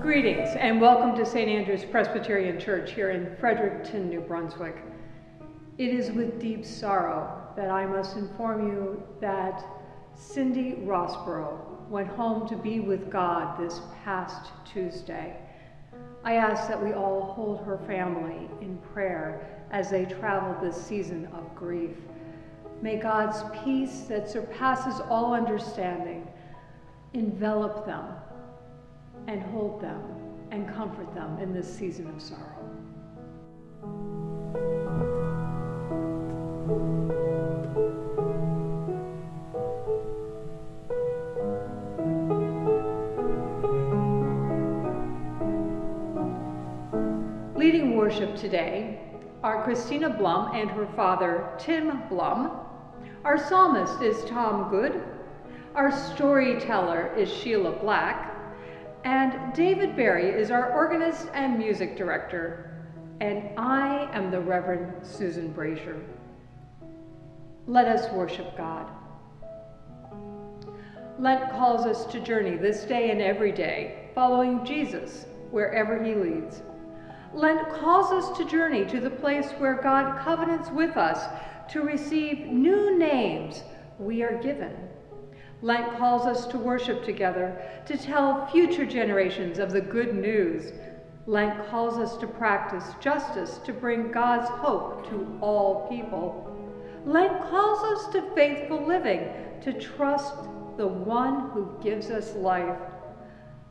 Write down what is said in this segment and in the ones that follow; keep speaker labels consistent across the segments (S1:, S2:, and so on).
S1: Greetings and welcome to St. Andrew's Presbyterian Church here in Fredericton, New Brunswick. It is with deep sorrow that I must inform you that Cindy Rossborough went home to be with God this past Tuesday. I ask that we all hold her family in prayer as they travel this season of grief. May God's peace that surpasses all understanding envelop them and hold them and comfort them in this season of sorrow. Leading worship today are Christina Blum and her father, Tim Blum. Our psalmist is Tom Good. Our storyteller is Sheila Black. And David Berry is our organist and music director, and I am the Reverend Susan Brazier. Let us worship God. Lent calls us to journey this day and every day, following Jesus wherever he leads. Lent calls us to journey to the place where God covenants with us to receive new names we are given Lent calls us to worship together, to tell future generations of the good news. Lent calls us to practice justice, to bring God's hope to all people. Lent calls us to faithful living, to trust the one who gives us life.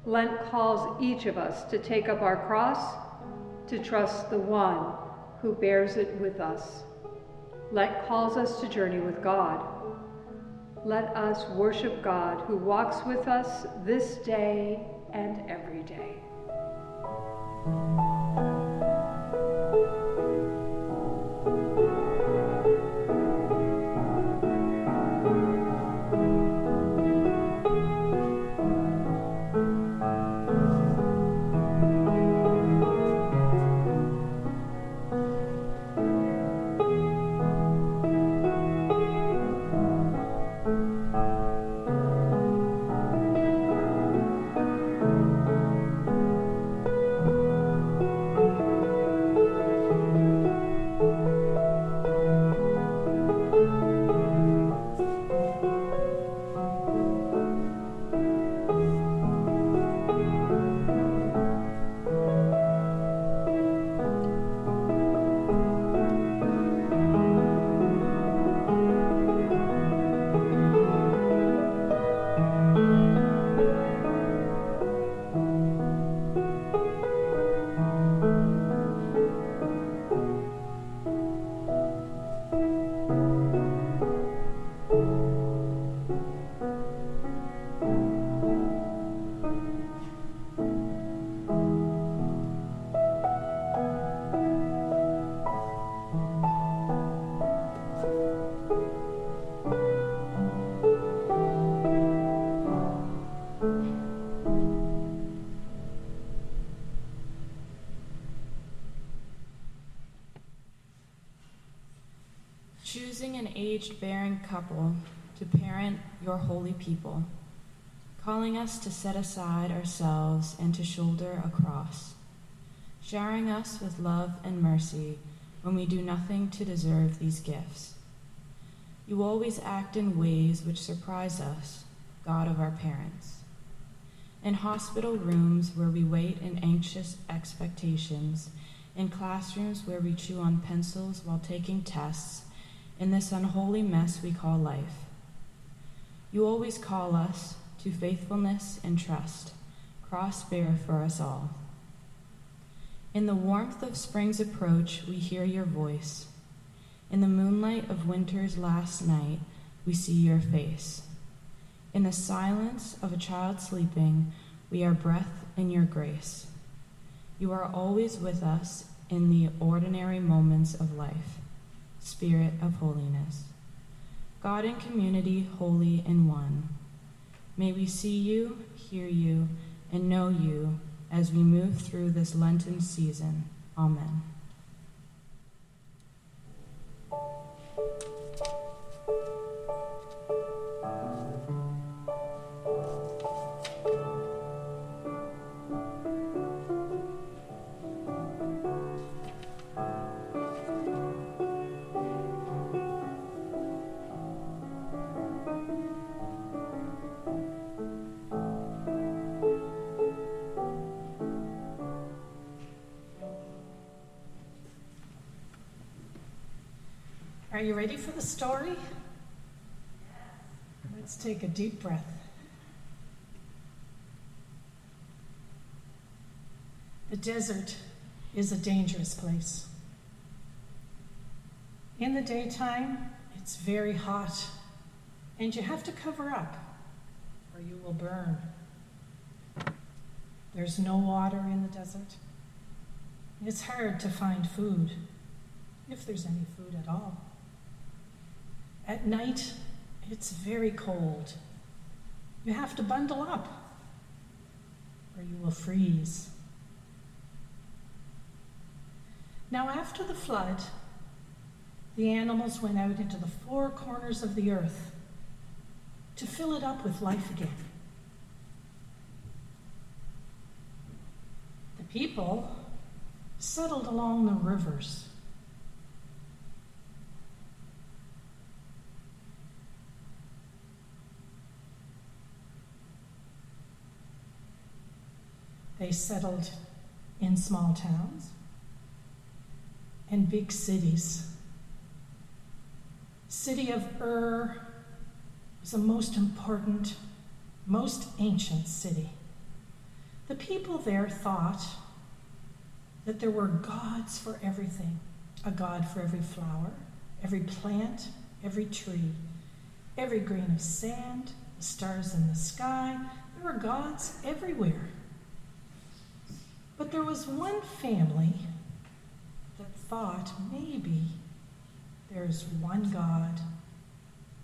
S1: Lent calls each of us to take up our cross, to trust the one who bears it with us. Lent calls us to journey with God let us worship God who walks with us this day and every day.
S2: Aged barren couple to parent your holy people, calling us to set aside ourselves and to shoulder a cross, showering us with love and mercy when we do nothing to deserve these gifts. You always act in ways which surprise us, God of our parents. In hospital rooms where we wait in anxious expectations, in classrooms where we chew on pencils while taking tests, in this unholy mess we call life. You always call us to faithfulness and trust, cross bear for us all. In the warmth of spring's approach, we hear your voice. In the moonlight of winter's last night, we see your face. In the silence of a child sleeping, we are breath in your grace. You are always with us in the ordinary moments of life. Spirit of holiness. God in community, holy and one. May we see you, hear you, and know you as we move through this Lenten season. Amen.
S3: You ready for the story? Let's take a deep breath. The desert is a dangerous place. In the daytime, it's very hot, and you have to cover up or you will burn. There's no water in the desert. It's hard to find food, if there's any food at all. At night, it's very cold. You have to bundle up, or you will freeze. Now, after the flood, the animals went out into the four corners of the earth to fill it up with life again. The people settled along the rivers. They settled in small towns and big cities. City of Ur was the most important, most ancient city. The people there thought that there were gods for everything a god for every flower, every plant, every tree, every grain of sand, the stars in the sky. There were gods everywhere. But there was one family that thought maybe there's one God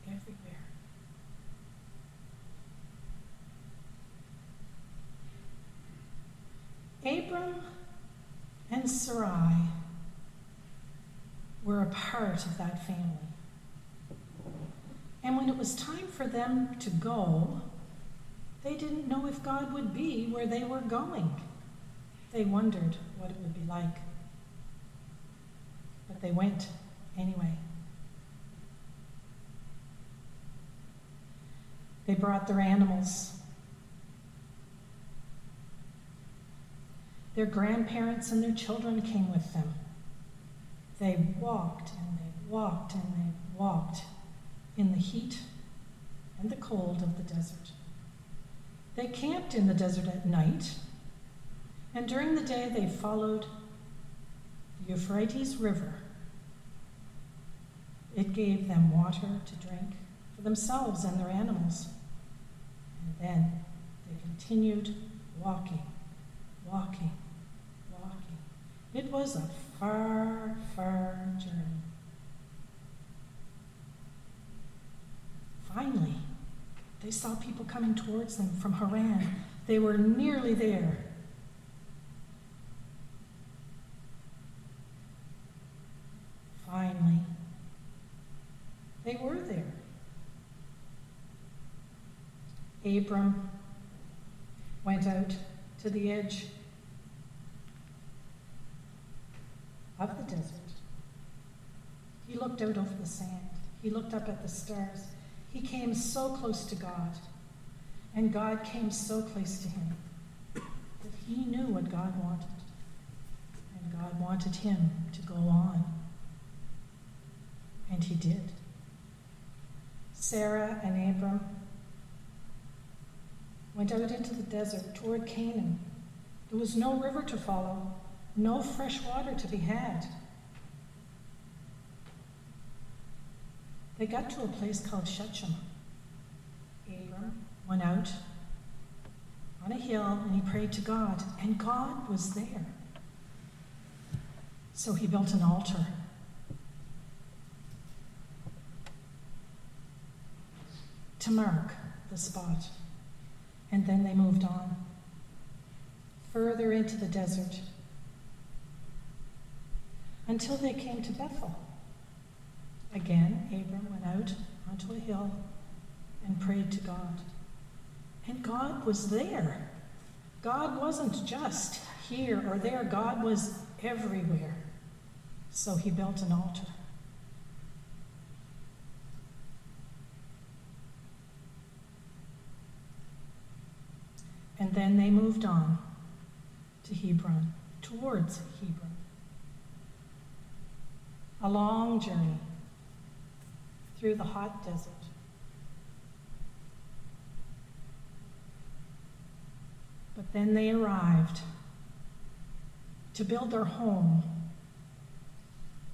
S3: everywhere. Abram and Sarai were a part of that family. And when it was time for them to go, they didn't know if God would be where they were going. They wondered what it would be like. But they went anyway. They brought their animals. Their grandparents and their children came with them. They walked and they walked and they walked in the heat and the cold of the desert. They camped in the desert at night, and during the day they followed the Euphrates River. It gave them water to drink for themselves and their animals. And then they continued walking, walking, walking. It was a far, far journey. Finally, they saw people coming towards them from Haran. They were nearly there. Finally, they were there. Abram went out to the edge of the desert. He looked out over the sand. He looked up at the stars. He came so close to God, and God came so close to him that he knew what God wanted, and God wanted him to go on. And he did. Sarah and Abram went out into the desert toward Canaan. There was no river to follow, no fresh water to be had. They got to a place called Shechem. Abram went out on a hill and he prayed to God, and God was there. So he built an altar. To mark the spot. And then they moved on, further into the desert, until they came to Bethel. Again, Abram went out onto a hill and prayed to God. And God was there. God wasn't just here or there, God was everywhere. So he built an altar. And then they moved on to Hebron, towards Hebron. A long journey, through the hot desert. But then they arrived to build their home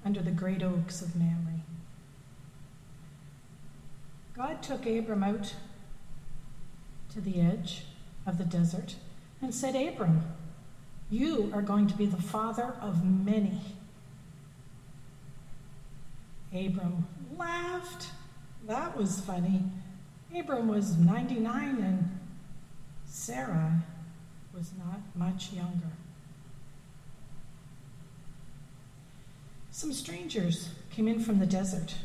S3: under the great oaks of Mamre. God took Abram out to the edge of the desert and said, Abram, you are going to be the father of many. Abram laughed. That was funny. Abram was 99 and Sarah was not much younger. Some strangers came in from the desert.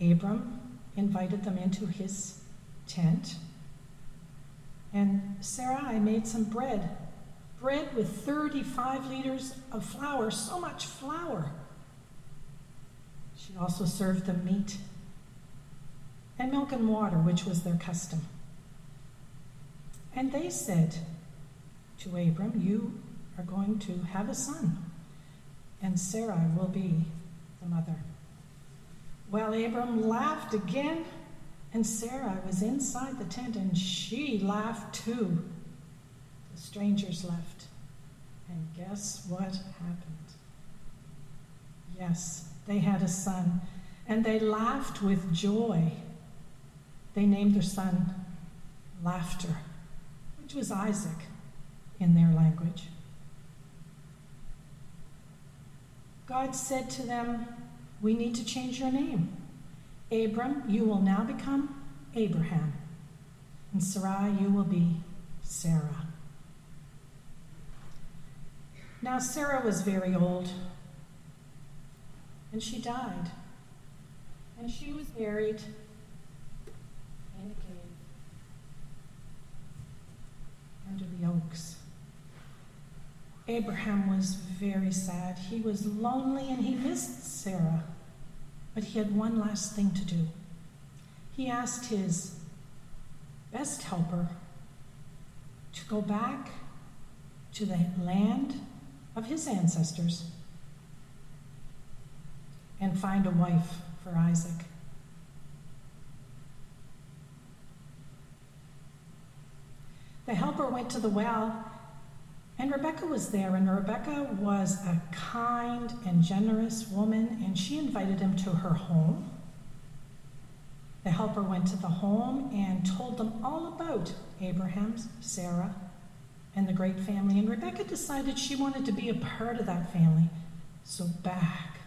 S3: Abram invited them into his tent, and Sarai made some bread. Bread with 35 liters of flour, so much flour. She also served them meat and milk and water, which was their custom. And they said to Abram, You are going to have a son, and Sarai will be the mother. Well, Abram laughed again, and Sarah was inside the tent, and she laughed too. The strangers left. And guess what happened? Yes, they had a son, and they laughed with joy. They named their son Laughter which was Isaac in their language. God said to them, We need to change your name. Abram, you will now become Abraham, and Sarai, you will be Sarah. Now, Sarah was very old, and she died, and she was buried in a cave under the oaks. Abraham was very sad. He was lonely and he missed Sarah. But he had one last thing to do. He asked his best helper to go back to the land of his ancestors and find a wife for Isaac. The helper went to the well, and Rebecca was there. And Rebecca was a kind and generous woman, and she invited him to her home. The helper went to the home and told them all about Abraham's, Sarah, and the great family. And Rebecca decided she wanted to be a part of that family. So back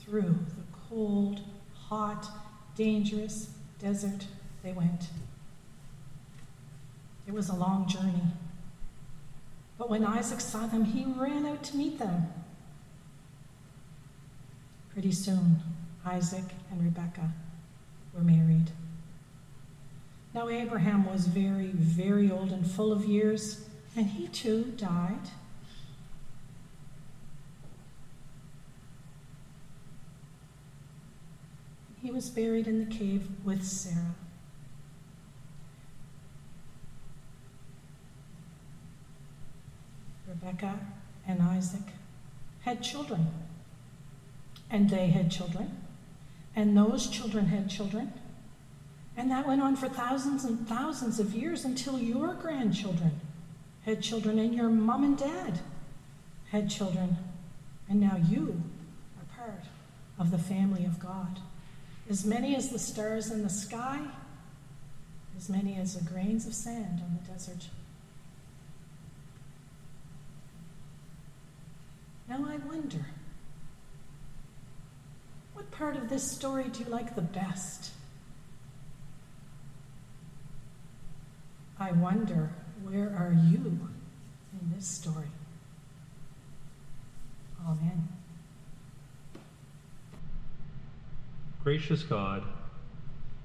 S3: through the cold, hot, dangerous desert they went. It was a long journey. But when Isaac saw them, he ran out to meet them. Pretty soon, Isaac and Rebekah were married. Now, Abraham was very, very old and full of years, and he too died. He was buried in the cave with Sarah. Rebecca and Isaac had children. And they had children. And those children had children. And that went on for thousands and thousands of years until your grandchildren had children and your mom and dad had children. And now you are part of the family of God. As many as the stars in the sky, as many as the grains of sand on the desert. Now I wonder, what part of this story do you like the best? I wonder, where are you in this story? Amen.
S4: Gracious God,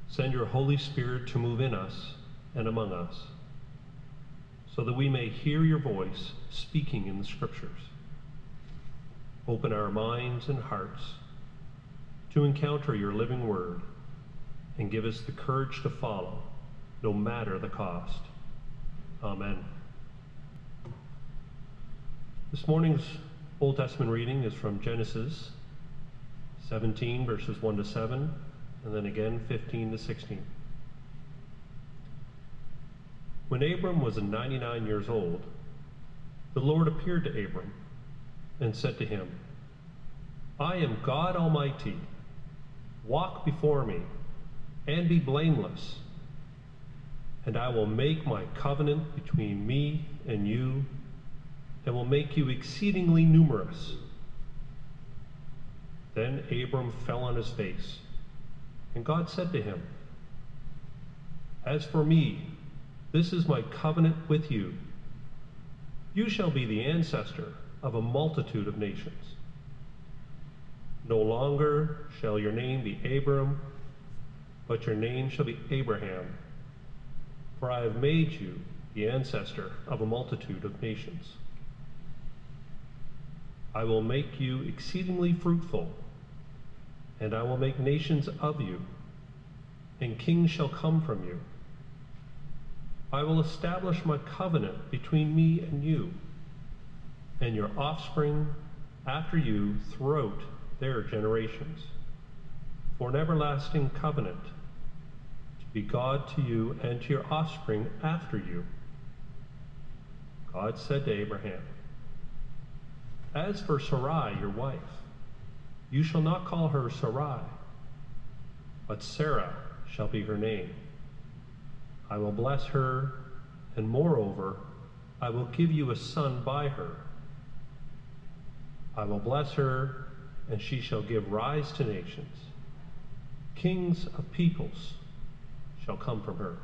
S4: send your Holy Spirit to move in us and among us, so that we may hear your voice speaking in the Scriptures. Open our minds and hearts to encounter your living word and give us the courage to follow, no matter the cost. Amen. This morning's Old Testament reading is from Genesis 17, verses 1 to 7, and then again 15 to 16. When Abram was 99 years old, the Lord appeared to Abram and said to him, I am God Almighty. Walk before me and be blameless, and I will make my covenant between me and you, and will make you exceedingly numerous. Then Abram fell on his face, and God said to him, As for me, this is my covenant with you. You shall be the ancestor of a multitude of nations. No longer shall your name be Abram, but your name shall be Abraham, for I have made you the ancestor of a multitude of nations. I will make you exceedingly fruitful, and I will make nations of you, and kings shall come from you. I will establish my covenant between me and you, and your offspring after you throughout their generations, for an everlasting covenant, to be God to you and to your offspring after you. God said to Abraham, As for Sarai, your wife, you shall not call her Sarai, but Sarah shall be her name. I will bless her, and moreover, I will give you a son by her. I will bless her and she shall give rise to nations. Kings of peoples shall come from her.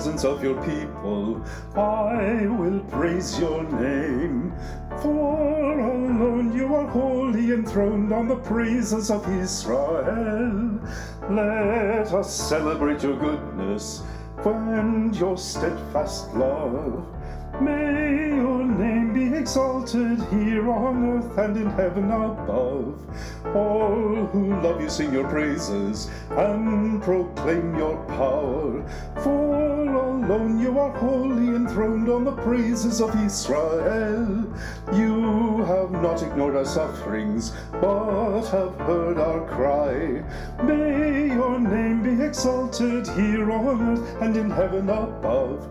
S5: Presence of your people, I will praise your name. For alone you are holy, enthroned on the praises of Israel. Let us celebrate your goodness and your steadfast love. May your name be exalted here on earth and in heaven above. All who love you sing your praises and proclaim your power. For alone you are holy, enthroned on the praises of Israel. You have not ignored our sufferings, but have heard our cry. May your name be exalted here on earth and in heaven above.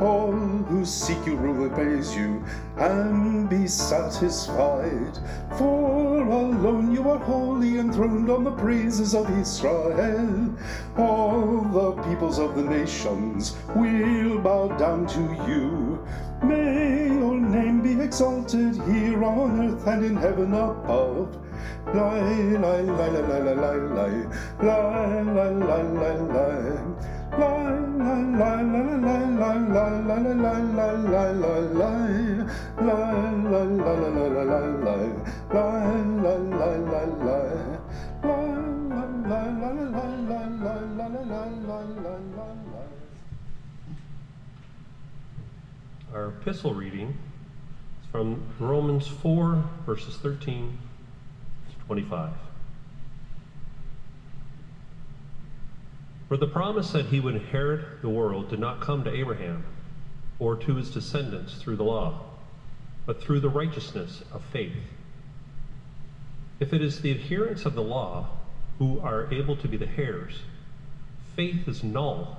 S5: All who seek you will praise you and be satisfied. For alone you are holy, enthroned on the praises of Israel. All the peoples of the nations will bow down to you. May exalted here on earth and in heaven above. Lie, lie, lie, lie, lie, lie, lie, lie, lie, lie, lie, lie.
S4: Our epistle reading from Romans 4, verses 13 to 25. For the promise that he would inherit the world did not come to Abraham or to his descendants through the law, but through the righteousness of faith. If it is the adherents of the law who are able to be the heirs, faith is null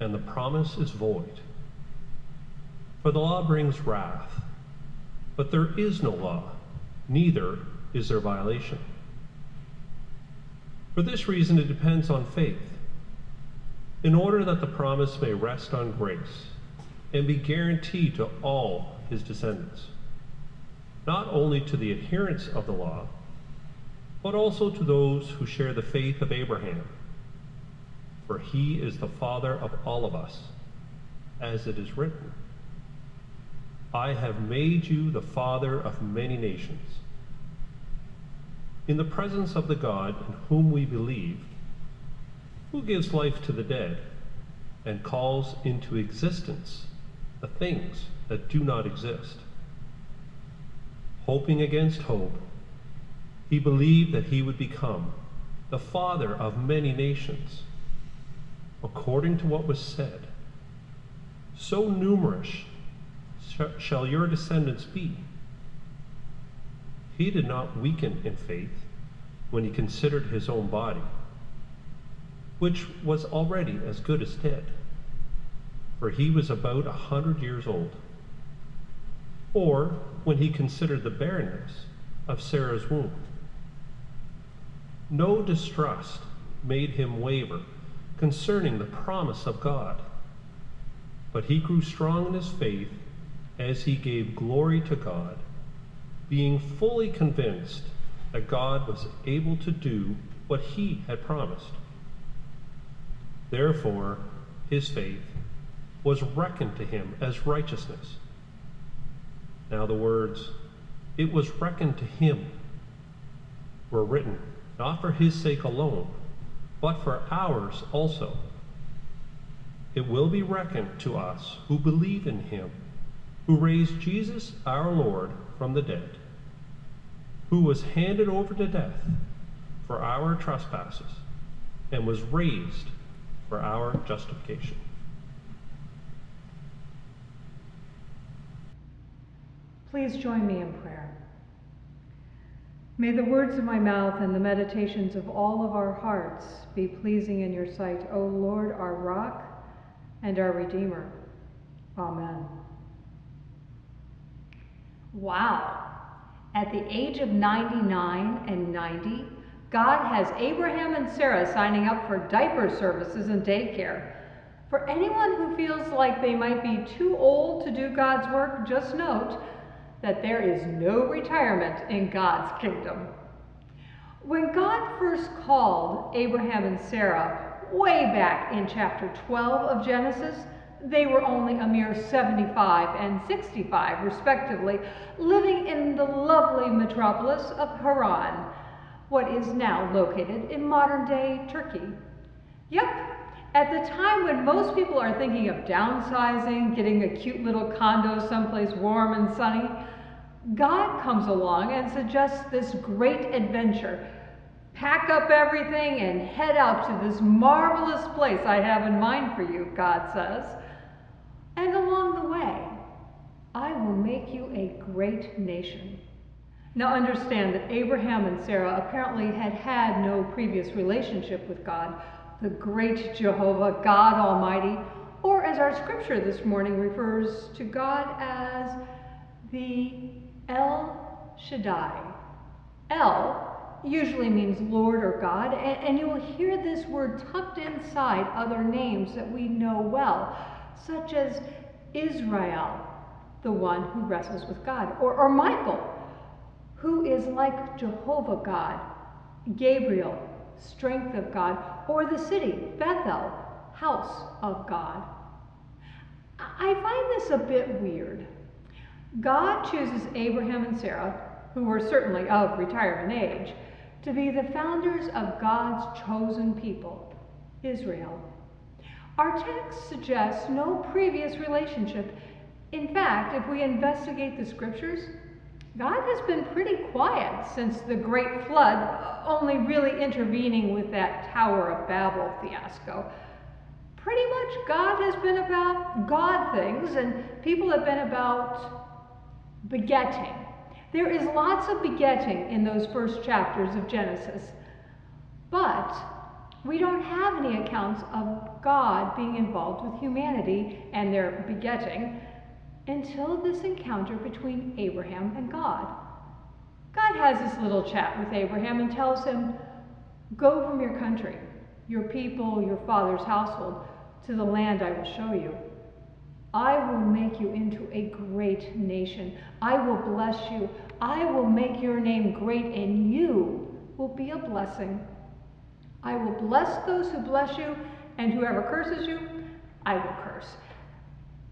S4: and the promise is void. For the law brings wrath, but there is no law, neither is there violation. For this reason, it depends on faith, in order that the promise may rest on grace and be guaranteed to all his descendants, not only to the adherents of the law, but also to those who share the faith of Abraham. For he is the father of all of us, as it is written. I have made you the father of many nations. In the presence of the God in whom we believe, who gives life to the dead and calls into existence the things that do not exist, hoping against hope he believed that he would become the father of many nations, according to what was said. So numerous shall your descendants be. He did not weaken in faith when he considered his own body, which was already as good as dead, for he was about a hundred years old, or when he considered the barrenness of Sarah's womb. No distrust made him waver concerning the promise of God, but he grew strong in his faith as he gave glory to God, being fully convinced that God was able to do what he had promised. Therefore, his faith was reckoned to him as righteousness. Now, the words, it was reckoned to him, were written not for his sake alone, but for ours also. It will be reckoned to us who believe in him, who raised Jesus our Lord from the dead who was handed over to death for our trespasses and was raised for our justification.
S1: Please join me in prayer. May the words of my mouth and the meditations of all of our hearts be pleasing in your sight, O Lord, our rock and our Redeemer. Amen. Wow. At the age of 99 and 90, God has Abraham and Sarah signing up for diaper services and daycare. For anyone who feels like they might be too old to do God's work, just note that there is no retirement in God's kingdom. When God first called Abraham and Sarah way back in chapter 12 of Genesis, they were only a mere 75 and 65, respectively, living in the lovely metropolis of Haran, what is now located in modern day Turkey. Yep, at the time when most people are thinking of downsizing, getting a cute little condo someplace warm and sunny, God comes along and suggests this great adventure. Pack up everything and head out to this marvelous place I have in mind for you, God says. And along the way, I will make you a great nation. Now understand that Abraham and Sarah apparently had had no previous relationship with God, the great Jehovah, God Almighty, or as our scripture this morning refers to God as the El Shaddai. El usually means Lord or God, and, and you will hear this word tucked inside other names that we know well such as Israel, the one who wrestles with God, or, or Michael, who is like Jehovah God, Gabriel, strength of God, or the city, Bethel, house of God. I find this a bit weird. God chooses Abraham and Sarah, who were certainly of retirement age, to be the founders of God's chosen people, Israel. Our text suggests no previous relationship. In fact, if we investigate the scriptures, God has been pretty quiet since the Great Flood, only really intervening with that Tower of Babel fiasco. Pretty much God has been about God things, and people have been about begetting. There is lots of begetting in those first chapters of Genesis. But we don't have any accounts of God being involved with humanity and their begetting until this encounter between Abraham and God. God has this little chat with Abraham and tells him, Go from your country, your people, your father's household, to the land I will show you. I will make you into a great nation. I will bless you. I will make your name great, and you will be a blessing. I will bless those who bless you, and whoever curses you, I will curse.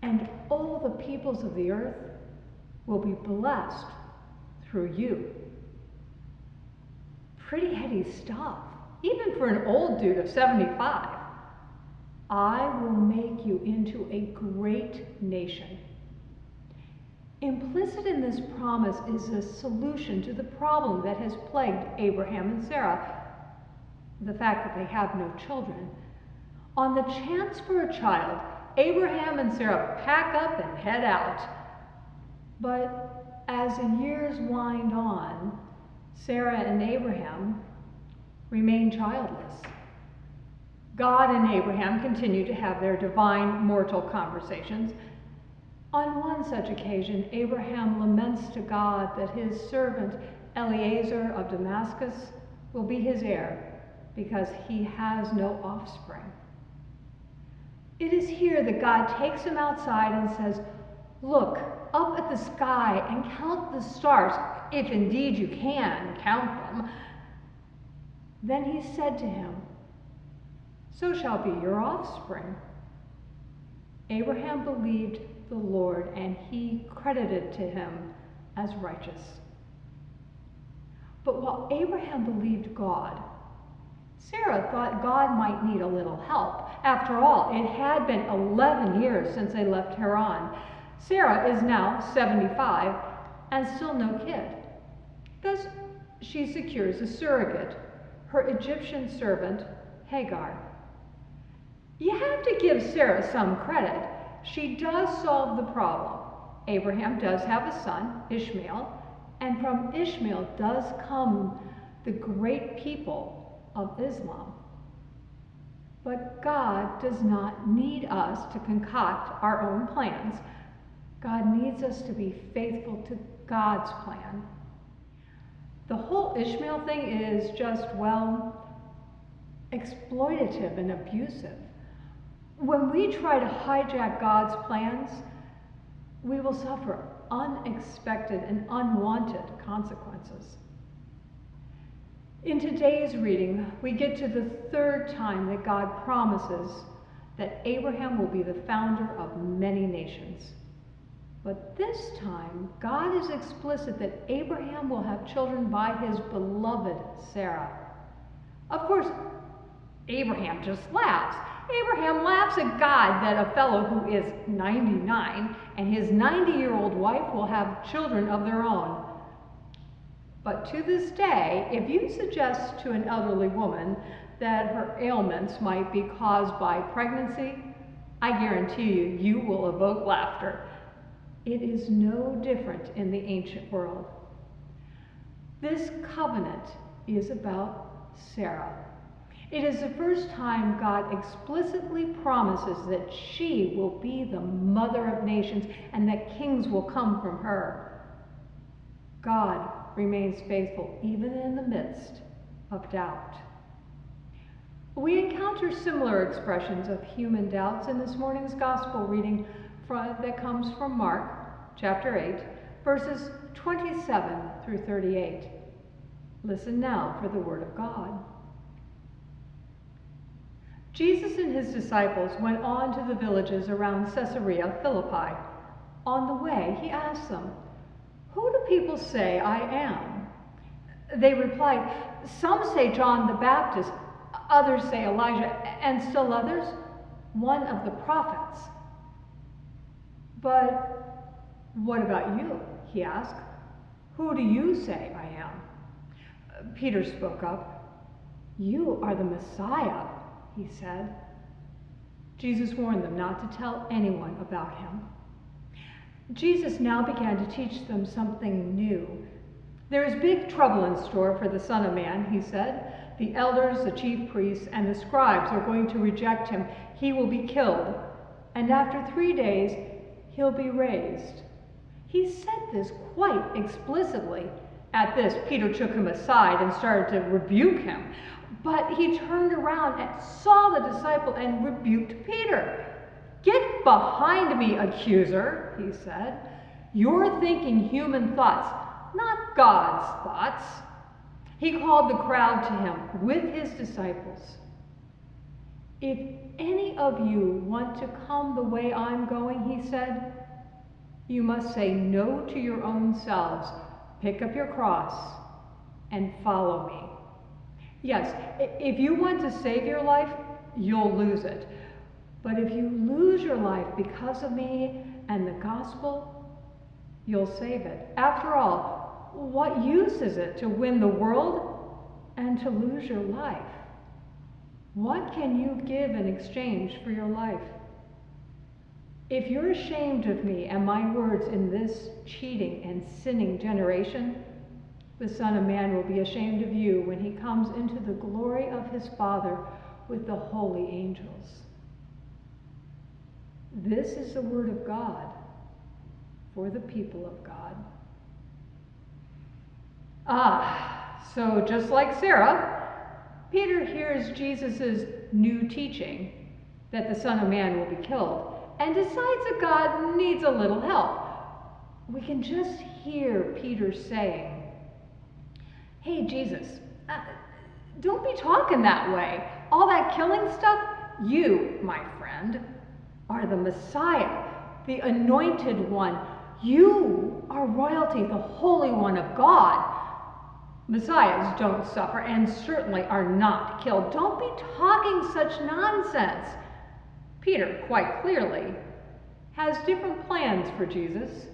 S1: And all the peoples of the earth will be blessed through you. Pretty heady stuff, even for an old dude of 75. I will make you into a great nation. Implicit in this promise is a solution to the problem that has plagued Abraham and Sarah the fact that they have no children. On the chance for a child, Abraham and Sarah pack up and head out. But as the years wind on, Sarah and Abraham remain childless. God and Abraham continue to have their divine mortal conversations. On one such occasion, Abraham laments to God that his servant Eliezer of Damascus will be his heir because he has no offspring. It is here that God takes him outside and says, Look up at the sky and count the stars, if indeed you can count them. Then he said to him, So shall be your offspring. Abraham believed the Lord, and he credited to him as righteous. But while Abraham believed God, Sarah thought God might need a little help. After all, it had been 11 years since they left Haran. Sarah is now 75 and still no kid. Thus, she secures a surrogate, her Egyptian servant, Hagar. You have to give Sarah some credit. She does solve the problem. Abraham does have a son, Ishmael, and from Ishmael does come the great people of Islam. But God does not need us to concoct our own plans. God needs us to be faithful to God's plan. The whole Ishmael thing is just, well, exploitative and abusive. When we try to hijack God's plans, we will suffer unexpected and unwanted consequences. In today's reading, we get to the third time that God promises that Abraham will be the founder of many nations. But this time, God is explicit that Abraham will have children by his beloved Sarah. Of course, Abraham just laughs. Abraham laughs at God that a fellow who is 99 and his 90 year old wife will have children of their own. But to this day, if you suggest to an elderly woman that her ailments might be caused by pregnancy, I guarantee you, you will evoke laughter. It is no different in the ancient world. This covenant is about Sarah. It is the first time God explicitly promises that she will be the mother of nations and that kings will come from her. God remains faithful even in the midst of doubt. We encounter similar expressions of human doubts in this morning's gospel reading that comes from Mark chapter 8, verses 27 through 38. Listen now for the word of God. Jesus and his disciples went on to the villages around Caesarea Philippi. On the way, he asked them, who do people say I am? They replied, Some say John the Baptist, others say Elijah, and still others, one of the prophets. But what about you? He asked. Who do you say I am? Peter spoke up. You are the Messiah, he said. Jesus warned them not to tell anyone about him. Jesus now began to teach them something new. There is big trouble in store for the Son of Man, he said. The elders, the chief priests, and the scribes are going to reject him. He will be killed, and after three days, he'll be raised. He said this quite explicitly. At this, Peter took him aside and started to rebuke him. But he turned around and saw the disciple and rebuked Peter. Get behind me, accuser, he said. You're thinking human thoughts, not God's thoughts. He called the crowd to him with his disciples. If any of you want to come the way I'm going, he said, you must say no to your own selves, pick up your cross, and follow me. Yes, if you want to save your life, you'll lose it. But if you lose your life because of me and the gospel, you'll save it. After all, what use is it to win the world and to lose your life? What can you give in exchange for your life? If you're ashamed of me and my words in this cheating and sinning generation, the Son of Man will be ashamed of you when he comes into the glory of his Father with the holy angels. This is the word of God for the people of God. Ah, so just like Sarah, Peter hears Jesus' new teaching that the Son of Man will be killed and decides that God needs a little help. We can just hear Peter saying, Hey, Jesus, uh, don't be talking that way. All that killing stuff, you, my friend, are the Messiah, the anointed one. You are royalty, the Holy One of God. Messiahs don't suffer and certainly are not killed. Don't be talking such nonsense. Peter, quite clearly, has different plans for Jesus,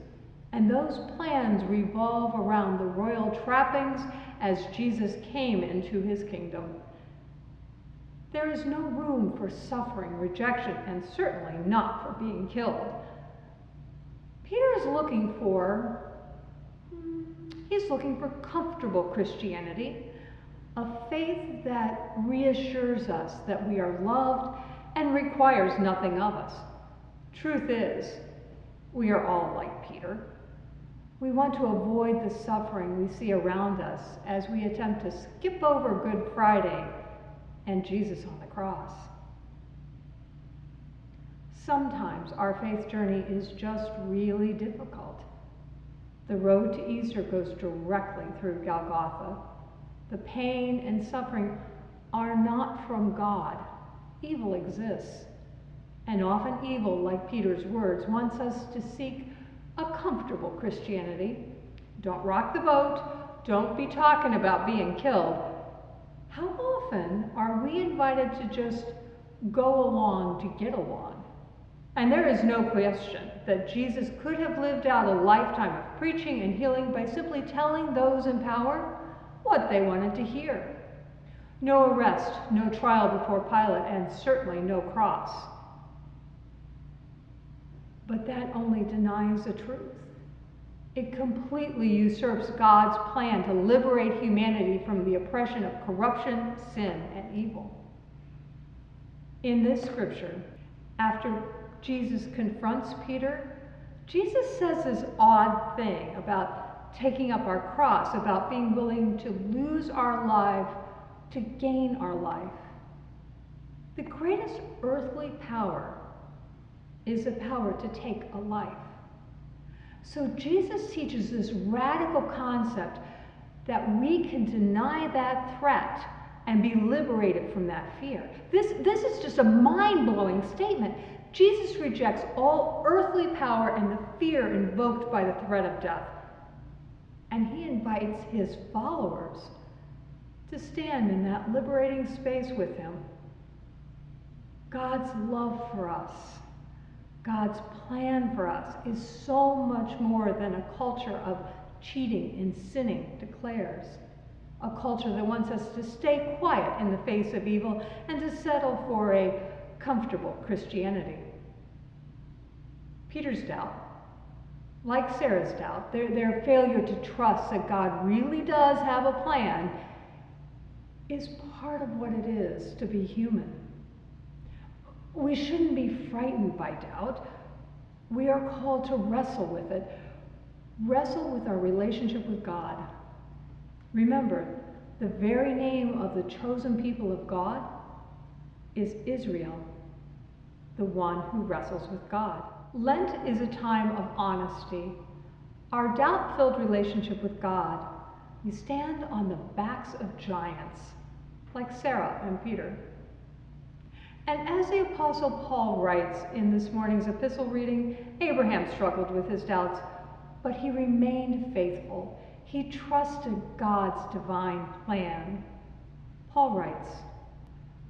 S1: and those plans revolve around the royal trappings as Jesus came into his kingdom. There is no room for suffering, rejection, and certainly not for being killed. Peter is looking for, he's looking for comfortable Christianity, a faith that reassures us that we are loved and requires nothing of us. Truth is, we are all like Peter. We want to avoid the suffering we see around us as we attempt to skip over Good Friday and Jesus on the cross. Sometimes our faith journey is just really difficult. The road to Easter goes directly through Golgotha. The pain and suffering are not from God. Evil exists. And often evil, like Peter's words, wants us to seek a comfortable Christianity. Don't rock the boat. Don't be talking about being killed. How often are we invited to just go along to get along? And there is no question that Jesus could have lived out a lifetime of preaching and healing by simply telling those in power what they wanted to hear. No arrest, no trial before Pilate, and certainly no cross. But that only denies the truth. It completely usurps God's plan to liberate humanity from the oppression of corruption, sin, and evil. In this scripture, after Jesus confronts Peter, Jesus says this odd thing about taking up our cross, about being willing to lose our life to gain our life. The greatest earthly power is the power to take a life. So Jesus teaches this radical concept that we can deny that threat and be liberated from that fear. This, this is just a mind blowing statement. Jesus rejects all earthly power and the fear invoked by the threat of death. And he invites his followers to stand in that liberating space with him. God's love for us God's plan for us is so much more than a culture of cheating and sinning declares. A culture that wants us to stay quiet in the face of evil and to settle for a comfortable Christianity. Peter's doubt, like Sarah's doubt, their, their failure to trust that God really does have a plan, is part of what it is to be human. We shouldn't be frightened by doubt. We are called to wrestle with it, wrestle with our relationship with God. Remember, the very name of the chosen people of God is Israel, the one who wrestles with God. Lent is a time of honesty. Our doubt filled relationship with God, we stand on the backs of giants, like Sarah and Peter. And as the Apostle Paul writes in this morning's epistle reading, Abraham struggled with his doubts, but he remained faithful. He trusted God's divine plan. Paul writes,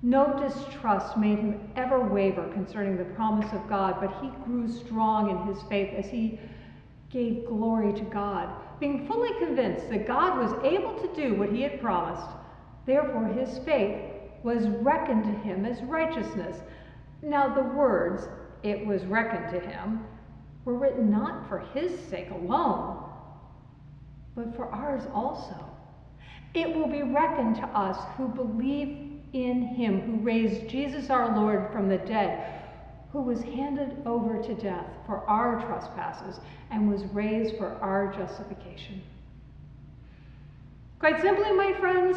S1: No distrust made him ever waver concerning the promise of God, but he grew strong in his faith as he gave glory to God, being fully convinced that God was able to do what he had promised. Therefore, his faith was reckoned to him as righteousness. Now, the words, it was reckoned to him, were written not for his sake alone, but for ours also. It will be reckoned to us who believe in him who raised Jesus our Lord from the dead, who was handed over to death for our trespasses and was raised for our justification. Quite simply, my friends,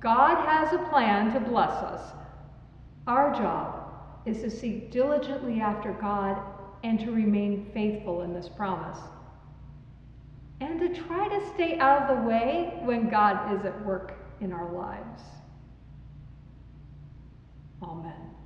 S1: God has a plan to bless us. Our job is to seek diligently after God and to remain faithful in this promise. And to try to stay out of the way when God is at work in our lives. Amen.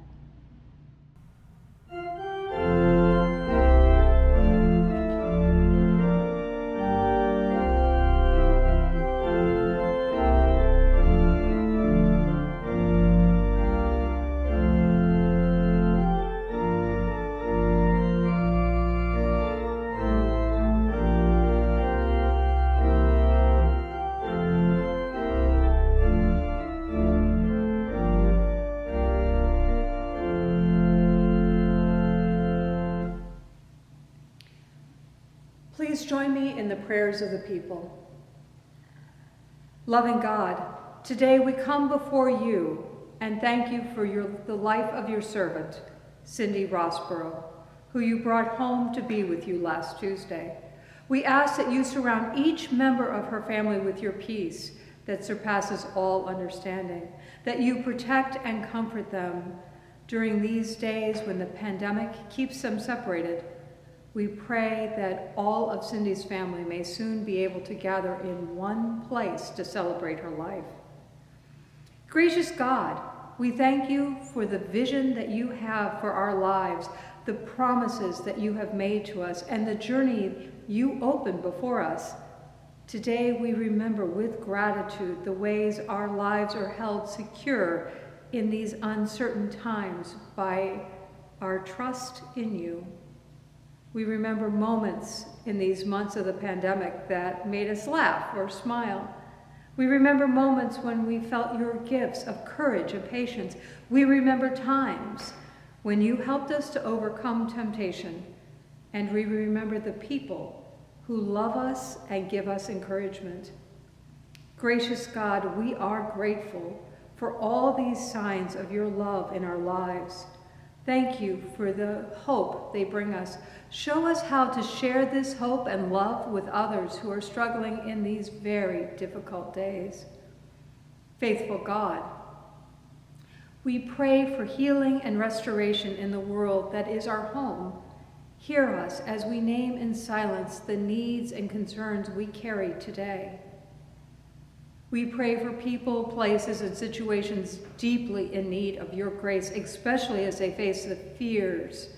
S1: In the prayers of the people. Loving God, today we come before you and thank you for your, the life of your servant, Cindy Rossborough, who you brought home to be with you last Tuesday. We ask that you surround each member of her family with your peace that surpasses all understanding, that you protect and comfort them during these days when the pandemic keeps them separated we pray that all of Cindy's family may soon be able to gather in one place to celebrate her life. Gracious God, we thank you for the vision that you have for our lives, the promises that you have made to us, and the journey you open before us. Today we remember with gratitude the ways our lives are held secure in these uncertain times by our trust in you. We remember moments in these months of the pandemic that made us laugh or smile. We remember moments when we felt your gifts of courage and patience. We remember times when you helped us to overcome temptation. And we remember the people who love us and give us encouragement. Gracious God, we are grateful for all these signs of your love in our lives. Thank you for the hope they bring us. Show us how to share this hope and love with others who are struggling in these very difficult days. Faithful God, we pray for healing and restoration in the world that is our home. Hear us as we name in silence the needs and concerns we carry today. We pray for people, places, and situations deeply in need of your grace, especially as they face the fears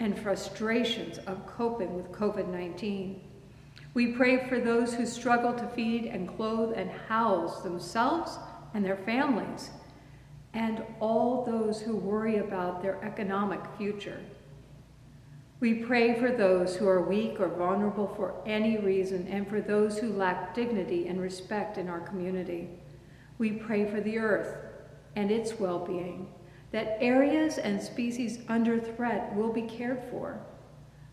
S1: and frustrations of coping with COVID 19. We pray for those who struggle to feed and clothe and house themselves and their families, and all those who worry about their economic future. We pray for those who are weak or vulnerable for any reason and for those who lack dignity and respect in our community. We pray for the earth and its well being, that areas and species under threat will be cared for.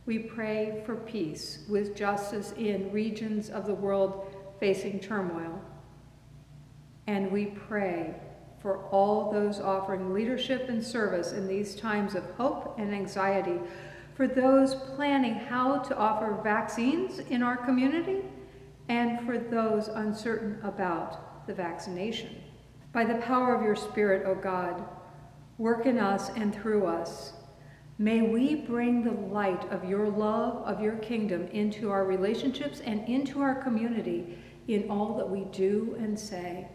S1: We pray for peace with justice in regions of the world facing turmoil. And we pray for all those offering leadership and service in these times of hope and anxiety for those planning how to offer vaccines in our community and for those uncertain about the vaccination. By the power of your Spirit, O God, work in us and through us. May we bring the light of your love, of your kingdom, into our relationships and into our community in all that we do and say.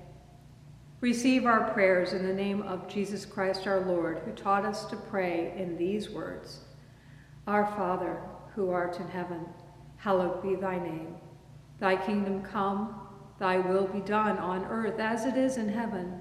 S1: Receive our prayers in the name of Jesus Christ our Lord, who taught us to pray in these words. Our Father, who art in heaven, hallowed be thy name. Thy kingdom come, thy will be done on earth as it is in heaven.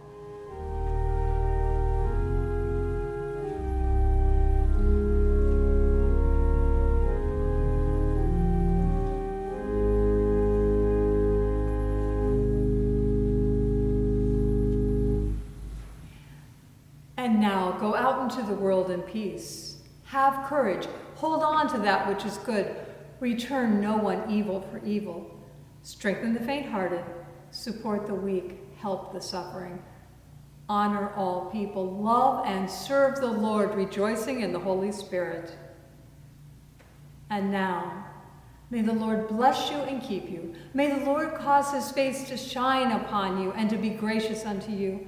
S1: And now go out into the world in peace. Have courage. Hold on to that which is good. Return no one evil for evil. Strengthen the faint hearted. Support the weak. Help the suffering. Honor all people. Love and serve the Lord, rejoicing in the Holy Spirit. And now, may the Lord bless you and keep you. May the Lord cause his face to shine upon you and to be gracious unto you.